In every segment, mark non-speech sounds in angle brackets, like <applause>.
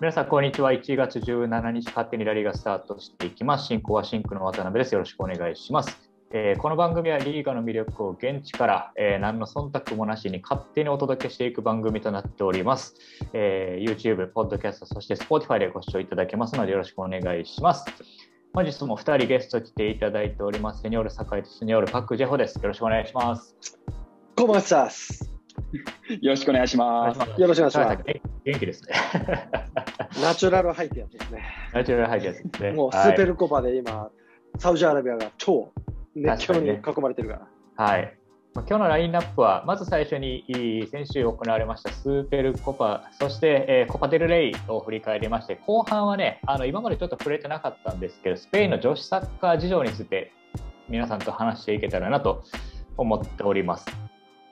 皆さん、こんにちは。1月17日、勝手にラリーがスタートしていきます。進行はシンクの渡辺です。よろしくお願いします。えーこの番組はリーガの魅力を現地から、えー何の忖度もなしに勝手にお届けしていく番組となっております。えー YouTube、Podcast、そして Spotify でご視聴いただけますのでよろしくお願いします。本日も2人ゲスト来ていただいております。セニョール酒井とセニョールパク・ジェホです。よろしくお願いします。コマスタース。よろしくお願いします。よろしくお願いします元元気ですね。<laughs> ナチュラルハイティアですね。ナチュラルハイですね。もうスはいーペルコパで今、サウジアラビアが超熱狂に囲まれてるから。はい。まあ今日のラインナップは、まず最初にいい先週行われましたスーペルコパ、そして、えーコパデルレイを振り返りまして、後半はね、あの今までちょっと触れてなかったんですけど、スペインの女子サッカー事情について皆さんと話していけたらなと思っております。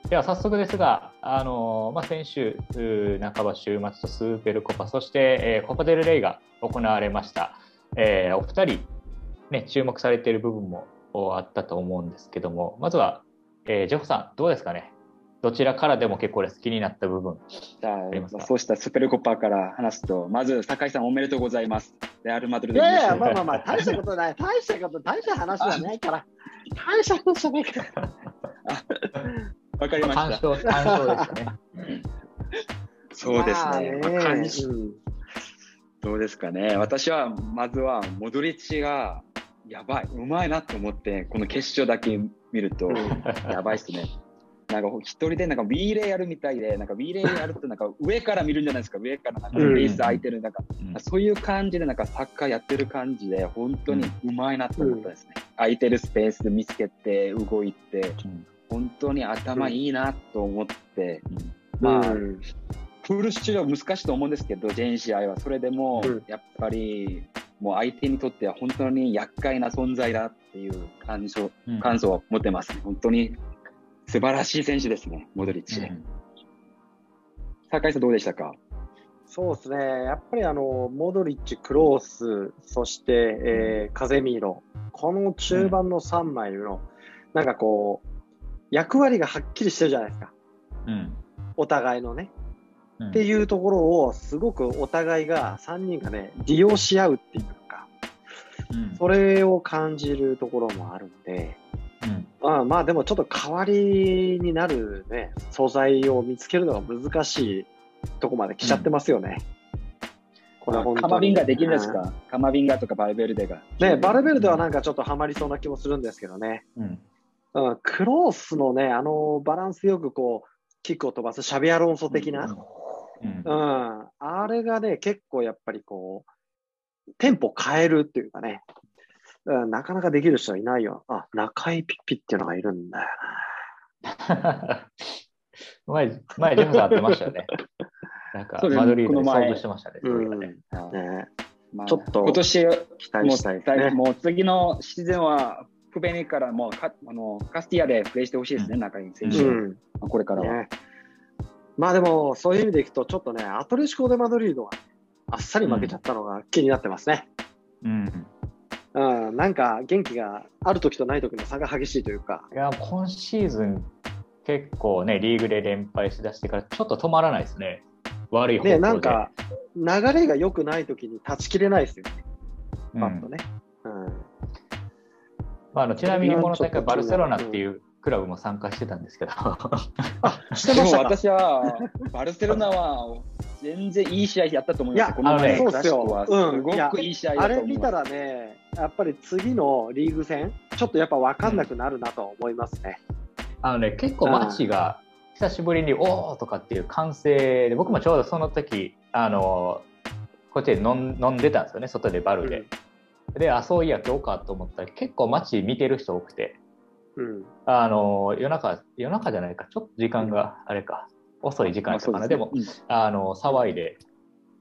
では早速ですが、あのまあ、先週半ば週末とスーペルコパ、そして、えーコパデルレイが行われました。えーお二人、ね、注目されている部分もあったと思うんですけども、まずは、えージョフさん、どうですかね？どちらからでも結構です。気になった部分。じゃりますか？あ、そうしたスペルコパから話すと、まず、酒井さんおめでとうございます。レアル・マドリードいやいや、まあまあまあ、大したことない。大したこと、大した話じゃないから。<laughs> 大した話じゃないから。<laughs> <laughs> わかりま単した。勝、単勝でしたね。<laughs> そうですまあね。まあ感じうんどうですかね。私は、まずは、モドリッチが、やばい、うまいなと思って、この決勝だけ見ると、やばいっすね。なんか一人でなんか B レイやるみたいで、なんか B レイやるとなんか上から見るんじゃないですか、上からなんかうんベース空いてる、なんかうんそういう感じでなんかサッカーやってる感じで、本当にうまいなと思ったですね。空いてるスペース見つけて、動いて、本当に頭いいなと思って、まあ、うんフル出場難しいと思うんですけど、全試合は。それでもうん、やっぱり、もう相手にとっては本当に厄介な存在だっていう感想うん感想を持ってます。本当に素晴らしい選手ですね、モドリッチ。うん酒井さんどうでしたか？そうですね。やっぱりあの、モドリッチ、クロース、そして、えーカゼミーロ。この中盤の3枚の、なんかこう、役割がはっきりしてるじゃないですか。うんお互いのね。うんっていうところを、すごくお互いが、3人がね、利用し合うっていうか、うんそれを感じるところもあるんで、うんまあまあでもちょっと代わりになるね、素材を見つけるのが難しいとこまで来ちゃってますよね。これは本カマビンガできるんですか？カマビンガとかバルベルデが。ね、バルベルデはなんかちょっとハマりそうな気もするんですけどね。うんうん、クロースのね、あのバランスよくこう、キックを飛ばすシャビアロンソ的な、うん。うん、あれがね、結構やっぱりこう、テンポ変えるっていうかね、うん、なかなかできる人はいないよ。あ、中井ピッピっていうのがいるんだよ <laughs> 前、前、ジェフさん会ってましたよね。<laughs> なんか、マドリードで遭遇してましたね。ちょっと今年期待したいですね。もう次のシーズンは、不便からもうカあのカスティアでプレーしてほしいですね、中井選手は。うんこれからは。ね、まあでも、そういう意味でいくと、ちょっとね、アトレシコ・デ・マドリードは、あっさり負けちゃったのが気になってますね。うんうん、なんか元気がある時とない時の差が激しいというか、いや、今シーズン、結構ね、リーグで連敗しだしてから、ちょっと止まらないですね。悪い方向で。ね、なんか流れが良くない時に断ち切れないですよね、うん、パッとね。うんまあ、あのちなみにこの大会、バルセロナっていうクラブも参加してたんですけど、あ、してでもました？か。私は、<laughs> バルセロナは全然いい試合やったと思います。いやこの前あのねそうっすよすごくいい試合だあと思います。れ見たらね、やっぱり次のリーグ戦、ちょっとやっぱ分かんなくなるなとは思いますね。あのね、結構街が久しぶりに、おーとかっていう歓声で、僕もちょうどその時あのこっちで飲ん飲んでたんですよね、外でバルで。で、あ、そういや、今日かと思ったら、結構街見てる人多くて、うん。あの夜中、夜中じゃないか、ちょっと時間があれか、遅い時間やったかな、でも、うんあの騒いで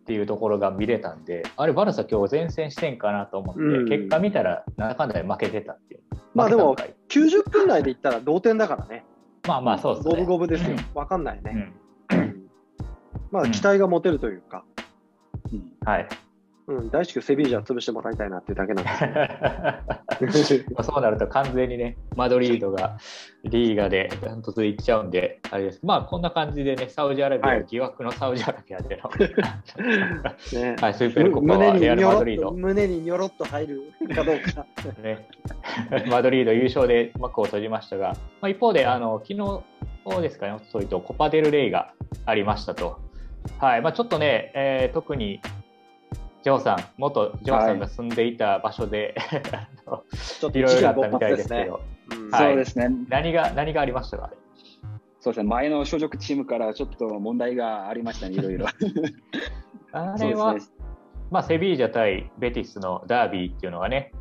っていうところが見れたんで、あれ、バルサ今日前線してんかなと思って、うん結果見たら、なんだかんだで負けてたっていう。まあでも負けたのかい90分台で言ったら同点だからね。まあまあ、そうですね。五分五分ですよ。分かんないね。まあ期待が持てるというか。うんはい。うん、大至急セビージャ潰してもらいたいなっていうだけなんですまあ <laughs> そうなると完全にね、マドリードがリーガでダントツいっちゃうんで、あれです。まあこんな感じでね、サウジアラビア、はい。疑惑のサウジアラビアでの、<laughs> ね。はい、スーペルコパはレアル・マドリード、胸ににょろっと入るかどうか。<laughs> ね、マドリード優勝で幕を閉じましたが、まあ、一方で、あの昨日ですかね、そういうとコパデルレイがありましたと。はいまあ、ちょっとね、えー特にジョーさん、元ジョーさんが住んでいた場所で、あのちょっといろいろあったみ。たいですけど、うん。はい。そうですね。何が何がありましたか？そうですね。前の所属チームからちょっと問題がありましたね、いろいろ。あれは、ね。まあ、セビージャ対ベティスのダービーっていうのがね、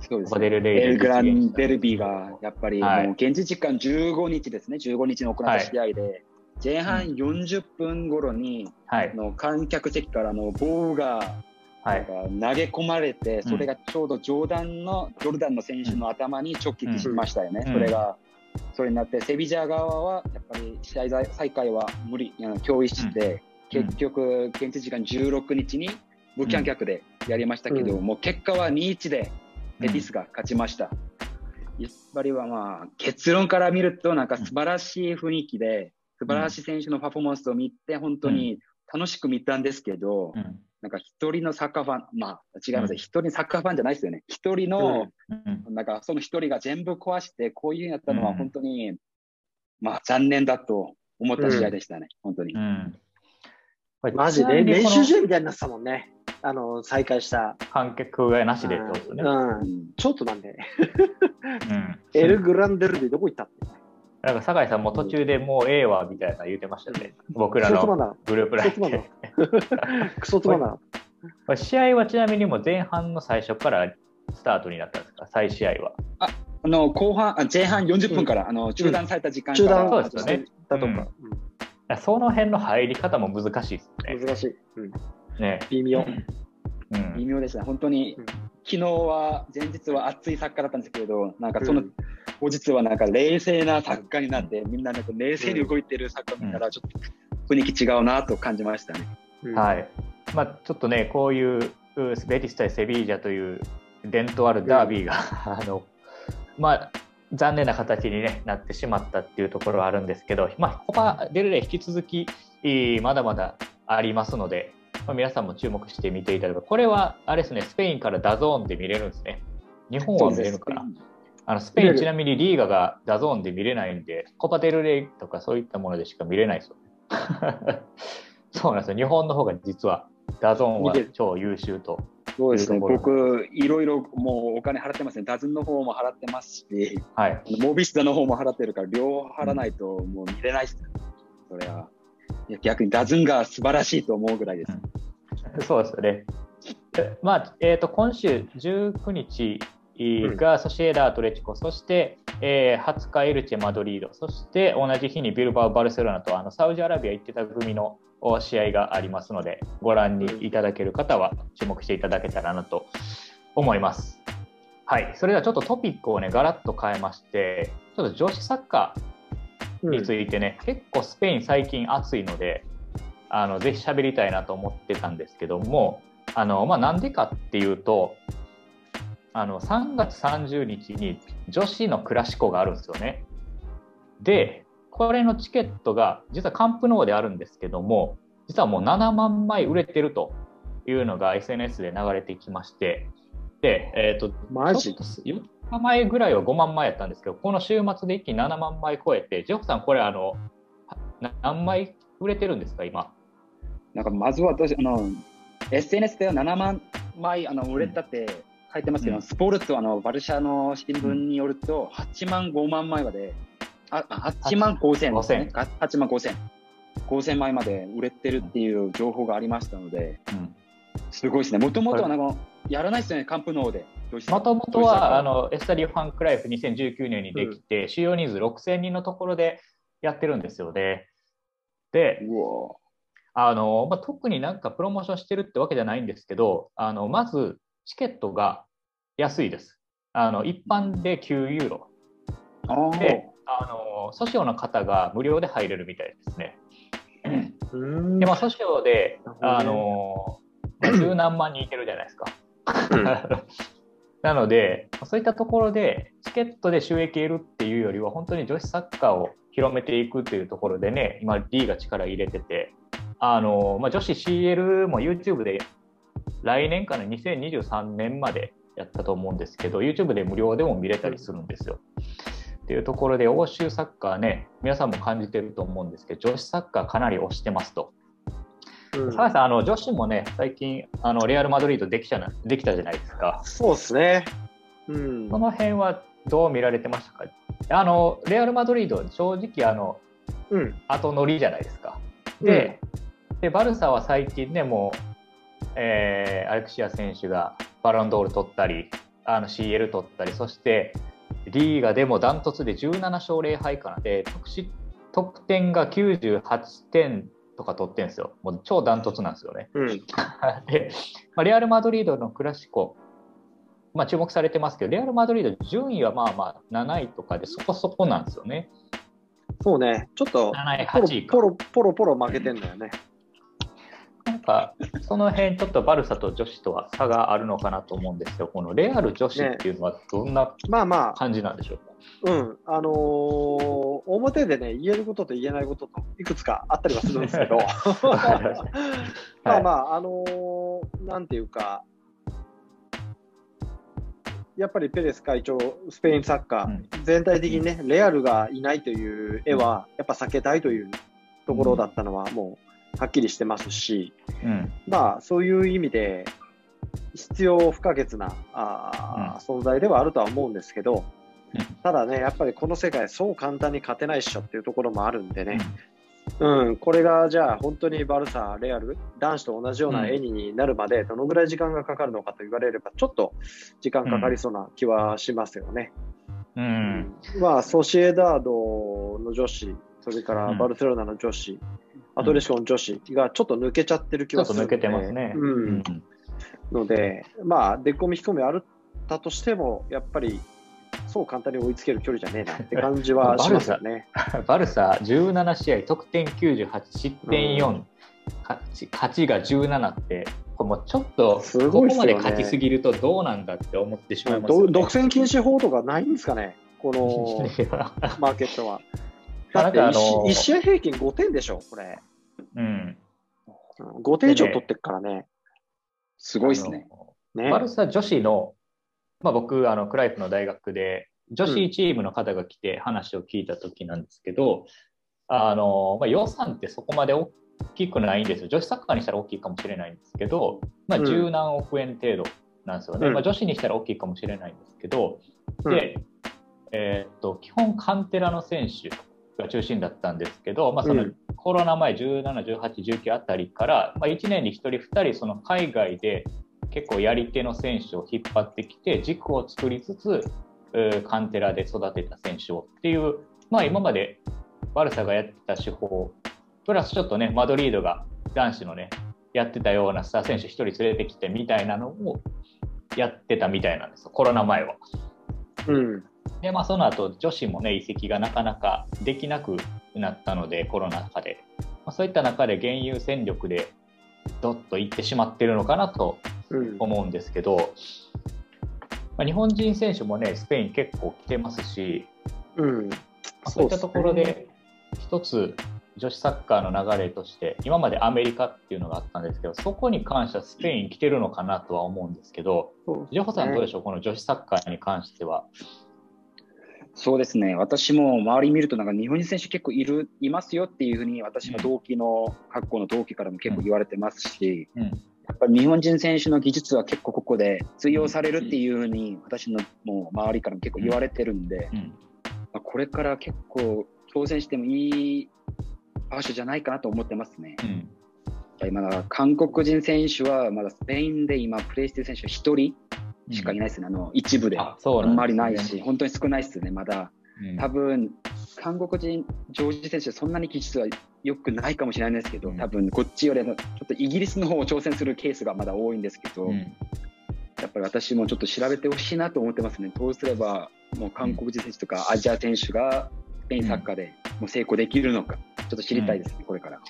そうですコパデルレイでエルグランデルビーがやっぱり、はい。もう現地時間15日ですね、15日に行った試合で、前半40分頃に、はい。あ、の観客席からの棒がはい、投げ込まれて、それがちょうどジョーダンの、ジョルダンの選手の頭に直撃しましたよね、うん。それが。それになって、セビジャー側はやっぱり試合再開は無理、あの共意して、うん。結局、現地時間16日に無観客でやりましたけど、うもう結果は2-1でベティスが勝ちました。やっぱりはまあ結論から見ると、なんか素晴らしい雰囲気で、素晴らしい選手のパフォーマンスを見て、本当に楽しく見たんですけど、うんなんか一人のサッカーファン、まあ違いますうん一、人サッカーファンじゃないですよね。一人の、うんなんかその一人が全部壊して、こういうふうにやったのはうん本当に、まあ残念だと思った試合でしたね、本当に。うんマジで？練習試合みたいになってたもんね。あの、再開した。観客がなしでってことね。うん。うんちょっとなんで、うん <laughs> エルグランデルビーどこ行ったって。なんか酒井さんも途中でもうええわみたいな言ってましたよね。僕らのグループライン。クソつまんな。で。<laughs> クソつまんな。かっ試合はちなみにもう前半の最初からスタートになったんですか、再試合は。あの後半あ、前半40分から、あの中断された時間から、断。そうですよね。だとか、いやその辺の入り方も難しいですね。うん難しい。うん。ね。微妙。うん。微妙でした。ね、本当に、うん昨日は、前日は熱いサッカーだったんですけど、なんかそのうん。後日はなんか冷静なサッカーになって、みんななんか冷静に動いてるサッカー見たら、ちょっと雰囲気違うなと感じましたね。うん。はい。まあ、ちょっとね、こういううベティス対セビージャという伝統あるダービーが、<laughs> あのまあ、残念な形に、ね、なってしまったっていうところはあるんですけど、まあ、コパデルレイ引き続きえーまだまだありますので、まあ、皆さんも注目して見ていただくこれはあれですね、スペインからダゾーンで見れるんですね。日本は見れるのかなあのスペイン、ちなみにリーガがダゾーンで見れないんで、コパデルレイとかそういったものでしか見れないですよ。<laughs> そうなんですよ。日本の方が実はダゾーンは超優秀と。そうですね、僕、いろいろもうお金払ってますね、ダズンの方も払ってますし、はい。モビスタの方も払ってるから、両方払わないともう見れないですね、それは。逆にダズンが素晴らしいと思うぐらいです。そうですよね。えまあ、えっ、と、今週19日がソシエダ・アトレチコ、そして、えー20日エルチェ・マドリード、そして同じ日にビルバオ・バルセロナとあのサウジアラビア行ってた組のお試合がありますので、ご覧にいただける方は注目していただけたらなと思います。はい、それではちょっとトピックをね、ガラッと変えまして、ちょっと女子サッカーについてね、結構スペイン最近暑いので、あのぜひ喋りたいなと思ってたんですけども、あのまあ、なんでかっていうと、あの3月30日に女子のクラシコがあるんですよね。で、これのチケットが実はカンプノーであるんですけども、実はもう7万枚売れてるというのが SNS で流れてきまして、で、えーとマジ？ちょっと4日前ぐらいは5万枚やったんですけど、この週末で一気に7万枚超えて、ジェフさん、これあの、な何枚売れてるんですか、今？なんかまずは私あの SNS では7万枚あの売れたって書いてますけど、うん。スポルトあのバルシャの新聞によると8万5万枚までああ8万5千ですね。8万5千。5千枚まで売れてるっていう情報がありましたのでうんすごいですね。もともとはなんかやらないですよねカンプノーで。もともとはあのエスタディ・ファンクライフ2019年にできて、収容人数6000人のところでやってるんですよね。で、あのまあ、特になんかプロモーションしてるってわけじゃないんですけど、あのまずチケットが安いです。あの一般で9ユーロ。あー。で、あのソシオの方が無料で入れるみたいですね。うん。で、まあ、ソシオで、あのまあ十何万人いてるじゃないですか。なので、そういったところでチケットで収益得るっていうよりは、本当に女子サッカーを広めていくっていうところでね、今、D が力入れてて、あのまあ、女子 CL も YouTube で来年から2023年までやったと思うんですけど、YouTube で無料でも見れたりするんですよ。っていうところで、欧州サッカーね、皆さんも感じてると思うんですけど、女子サッカーかなり推してますと。うん、さんあの女子もね、最近あの、レアル・マドリードできたできたじゃないですか。そうですね。うん、その辺はどう見られてましたか？あのレアル・マドリード、正直あの、うん、後乗りじゃないですか。でうん、でバルサは最近ね、もう、えー、アレクシア選手がバロンドール取ったり、あの CL 取ったり、そしてリーガでもダントツで17勝0敗かなで得点が98点とか取ってるんですよ。もう超ダントツなんですよね。うん、<laughs> で、まあ、レアル・マドリードのクラシコ、まあ、注目されてますけど、レアル・マドリード、順位はまあまあ7位とかでそこそこなんですよね。そうね、ちょっと7位、8位ポロポロポロ負けてんだよね。か、その辺、ちょっとバルサと女子とは差があるのかなと思うんですよ。このレアル女子っていうのは、どんな感じなんでしょうか？まあまあ、うん、あのー、表でね、言えることと言えないことといくつかあったりはするんですけど、まあまあ、あのー、なんていうか、やっぱりペレス会長、スペインサッカー、うん、全体的にね、レアルがいないという絵は、やっぱ避けたいというところだったのは、もうはっきりしてますし、うん、まあ、そういう意味で、必要不可欠なあ、うん、存在ではあるとは思うんですけど、ただね、やっぱりこの世界、そう簡単に勝てないっしょっていうところもあるんでね、うん、これがじゃあ本当にバルサ、レアル、男子と同じような絵になるまでどのぐらい時間がかかるのかと言われれば、ちょっと時間かかりそうな気はしますよね。うん、まあ、ソシエダードの女子、それからバルセロナの女子、うん、アトレシコの女子がちょっと抜けちゃってる気はするので、ちょっと抜けてますね。うん、ので、まあ、出込み、引っ込みあったとしても、やっぱりそう簡単に追いつける距離じゃねえなって感じはしますよね。バルサ。<laughs> 17試合、得点98、失点4、うん、勝ちが17って、これもちょっと、ここまで勝ちすぎるとどうなんだって思ってしまいます、ね、独占禁止法とかないんですかね、この <laughs> マーケットは。だって 1, あの1試合平均5点でしょ、これ。うん。5点以上取ってっからね。すごいですね。ねバルサ女子のまあ、僕あのクライフの大学で女子チームの方が来て話を聞いた時なんですけど、うん、あのまあ、予算ってそこまで大きくないんですよ女子サッカーにしたら大きいかもしれないんですけど、まあ、十何億円程度なんですよね、うん、まあ、女子にしたら大きいかもしれないんですけど、うん、で、えー、っと基本カンテラの選手が中心だったんですけど、まあ、そのコロナ前17、18、19あたりから、まあ、1年に1人、2人その海外で結構やり手の選手を引っ張ってきて軸を作りつつカンテラで育てた選手をっていう、まあ、今までバルサがやってた手法プラスちょっとねマドリードが男子のねやってたようなスター選手1人連れてきてみたいなのをやってたみたいなんですよコロナ前は。うん、でまあその後女子もね移籍がなかなかできなくなったのでコロナ禍で、まあ、そういった中で現有戦力でどっといってしまってるのかなと思うんですけど、うん、まあ、日本人選手もね、スペイン結構来てますし、うん。まあ、そういったところで、一つ女子サッカーの流れとして、今までアメリカっていうのがあったんですけど、そこに関してはスペイン来てるのかなとは思うんですけど、ジョホさん、どうでしょう、この女子サッカーに関しては。そうですね、私も周り見ると、なんか日本人選手結構いるいますよっていうふうに、私の同期の、各校の同期からも結構言われてますし、やっぱり日本人選手の技術は結構ここで通用されるっていうふうに私のもう周りからも結構言われてるんで、うん、まあ、これから結構挑戦してもいい場所じゃないかなと思ってますね。うん、まだ韓国人選手はまだスペインで今プレーしてる選手は1人しかいないですね、うん、あの一部で。あんまりないし、本当に少ないですね、まだ。多分韓国人、ジョージ選手、そんなに技術は良くないかもしれないんですけど、多分こっちよりちょっとイギリスの方を挑戦するケースがまだ多いんですけど、うん、やっぱり私もちょっと調べてほしいなと思ってますね。どうすれば、もう韓国人選手とかアジア選手がスペインサッカーでもう成功できるのか、ちょっと知りたいですね、これから。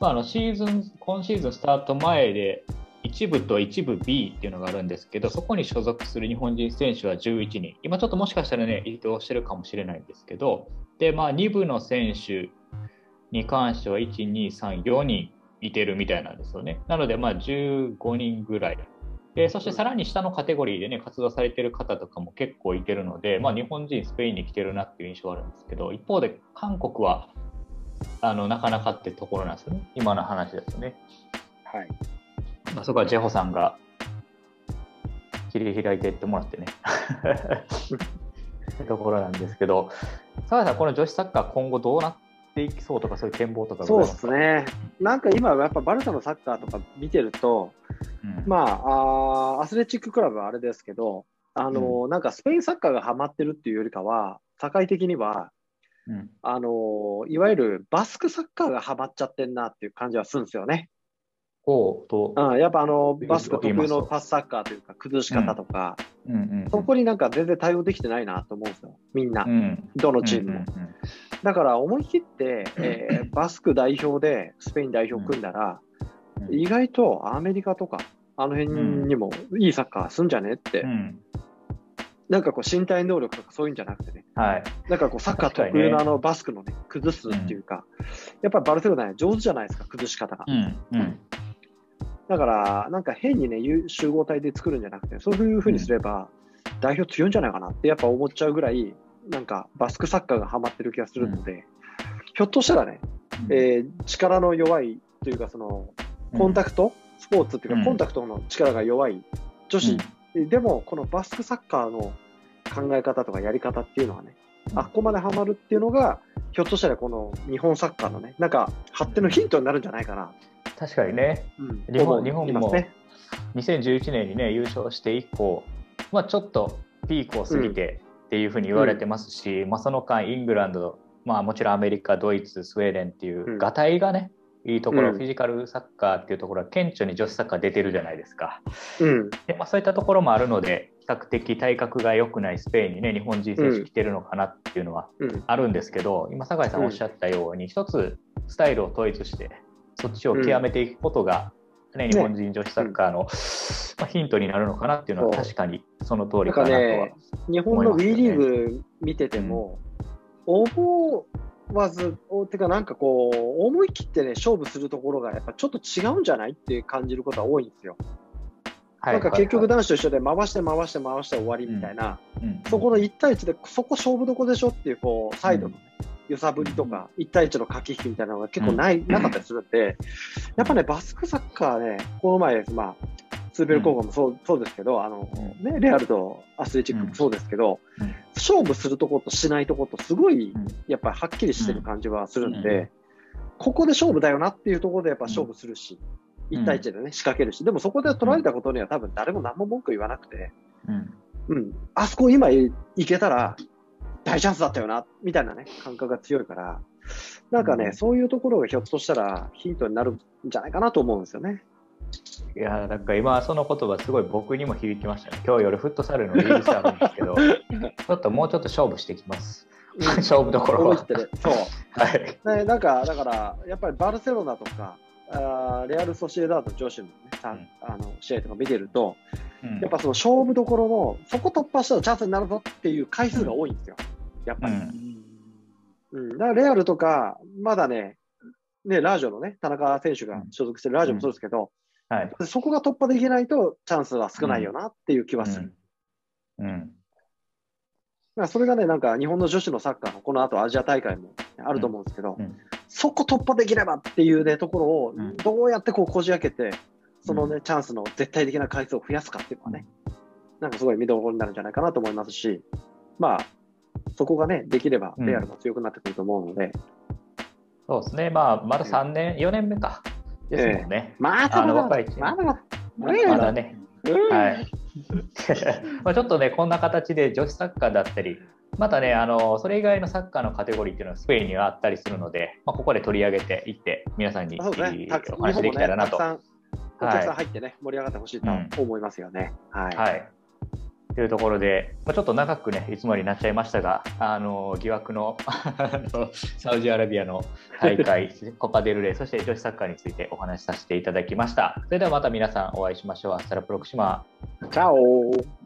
まあ、あのシーズン今シーズンスタート前で1部と1部 B っていうのがあるんですけど、そこに所属する日本人選手は11人、今ちょっともしかしたらね、移動してるかもしれないんですけど、で、まあ、2部の選手に関しては、1、2、3、4人いてるみたいなんですよね。なので、まあ、15人ぐらい。でそしてさらに下のカテゴリーでね、活動されてる方とかも結構いてるので、まあ、日本人、スペインに来てるなっていう印象はあるんですけど、一方で韓国はあのなかなかってところなんですよね、今の話だとね。はい。まあ、そこはジェホさんが切り開いていってもらってね。<laughs> ところなんですけど、澤さん、この女子サッカー、今後どうなっていきそうとか、そういう展望とかそうですね。なんか今、やっぱバルサのサッカーとか見てると、うん、まああ、アスレチッククラブはあれですけど、あの、うん、なんかスペインサッカーがハマってるっていうよりかは、社会的には、うん、あのいわゆるバスクサッカーがハマっちゃってんなっていう感じはするんですよね。ほうとうん、やっぱあのバスク特有のパスサッカーというか崩し方とか、うんうんうん、そこになんか全然対応できてないなと思うんですよ、みんな、うん、どのチームも。うんうんうん、だから思い切って、えー、バスク代表でスペイン代表組んだら、意外とアメリカとか、あの辺にもいいサッカーすんじゃねって、なんかこう身体能力とかそういうんじゃなくてね、はい、なんかこうサッカー特有のあのバスクのね、崩すっていうか、やっぱりバルセロナ上手じゃないですか、崩し方が。うんだから、なんか変にね、集合体で作るんじゃなくて、そういうふうにすれば、代表強いんじゃないかなってやっぱ思っちゃうぐらい、なんかバスクサッカーがハマってる気がするので、うん、ひょっとしたらね、うん、えー、力の弱いというか、その、コンタクト、うん、スポーツっていうか、コンタクトの力が弱い女子、でも、このバスクサッカーの考え方とかやり方っていうのはね、あっこまでハマるっていうのが、ひょっとしたらこの日本サッカーのね、なんか発展のヒントになるんじゃないかな確かにね、うん、日本日本も2011年にね優勝して以降、まあ、ちょっとピークを過ぎてっていうふうに言われてますし、うん、まあ、その間イングランド、まあ、もちろんアメリカドイツスウェーデンっていうがたいがね、いいところ、フィジカルサッカーっていうところは顕著に女子サッカー出てるじゃないですか。うん、でまあ、そういったところもあるので比較的体格が良くないスペインにね日本人選手来てるのかなっていうのはあるんですけど、今酒井さんおっしゃったように、一つスタイルを統一してそっちを極めていくことが、ね、うん、日本人女子サッカーの、まあ、ヒントになるのかなっていうのは確かにその通りかなとは、ね、日本の WE リーグ見てても、思わず、てかなんかこう、思い切ってね、勝負するところがやっぱちょっと違うんじゃないって感じることは多いんですよ。なんか結局男子と一緒で回して回して回して終わりみたいな、そこの1対1でそこ勝負どこでしょっていうこうサイドの、ね、揺さぶりとか、1対1の駆け引きみたいなのが結構ない、なかったりするんで、やっぱね、バスクサッカーね、この前、まあ、スーベル高校もそう,、そうですけど、あのね、レアルとアスレチックもそうですけど、勝負するところとしないところと、すごいやっぱりはっきりしてる感じはするんで、ここで勝負だよなっていうところでやっぱ勝負するし、1対1でね、仕掛けるし、でもそこで取られたことには多分誰も何も文句言わなくて、うん、あそこ今行けたら、大チャンスだったよな、みたいなね、感覚が強いから、なんかね、うん、そういうところがひょっとしたらヒントになるんじゃないかなと思うんですよね。いやなんか今その言葉すごい僕にも響きましたね。今日夜フットサルのリリースあるんですけど、<laughs> ちょっともうちょっと勝負してきます。<laughs> 勝負どころは。そう。<laughs> はい。ね、なんかだからやっぱりバルセロナとかあレアル・ソシエダード女子の,、ねうん、あの試合とか見てると、うん、やっぱその勝負どころのそこ突破したらチャンスになるぞっていう回数が多いんですよ。やっぱり。うん、だからレアルとか、まだね、ね、ラージョのね、田中選手が所属してるラージョもそうですけど、うん。はい、そこが突破できないとチャンスは少ないよなっていう気はする。うん。うん、それがね、なんか日本の女子のサッカーのこの後アジア大会もあると思うんですけど、うん、そこ突破できればっていうね、ところをどうやってこうこじ開けて、そのね、チャンスの絶対的な回数を増やすかっていうのはね、なんかすごい見どころになるんじゃないかなと思いますし、まあ、そこがね、できれば、レアルも強くなってくると思うので。うん、そうですね、まあ、まだ3年、4年目か。ですもんね。えー、まだまだまだまだね。はい。<laughs> まあちょっとね、こんな形で女子サッカーだったり、またね、あのそれ以外のサッカーのカテゴリーっていうのはスペインにはあったりするので、まあ、ここで取り上げていって、皆さんに、ね、お話できたらなと。お客さん入ってね、盛り上がってほしいと思いますよね。はい、はいというところで、まあ、ちょっと長くね、いつもになっちゃいましたが、あの疑惑の <laughs> サウジアラビアの大会、<laughs> コパデルレイ、そして女子サッカーについてお話しさせていただきました。それではまた皆さんお会いしましょう。アスタラプロクシマ。チャオ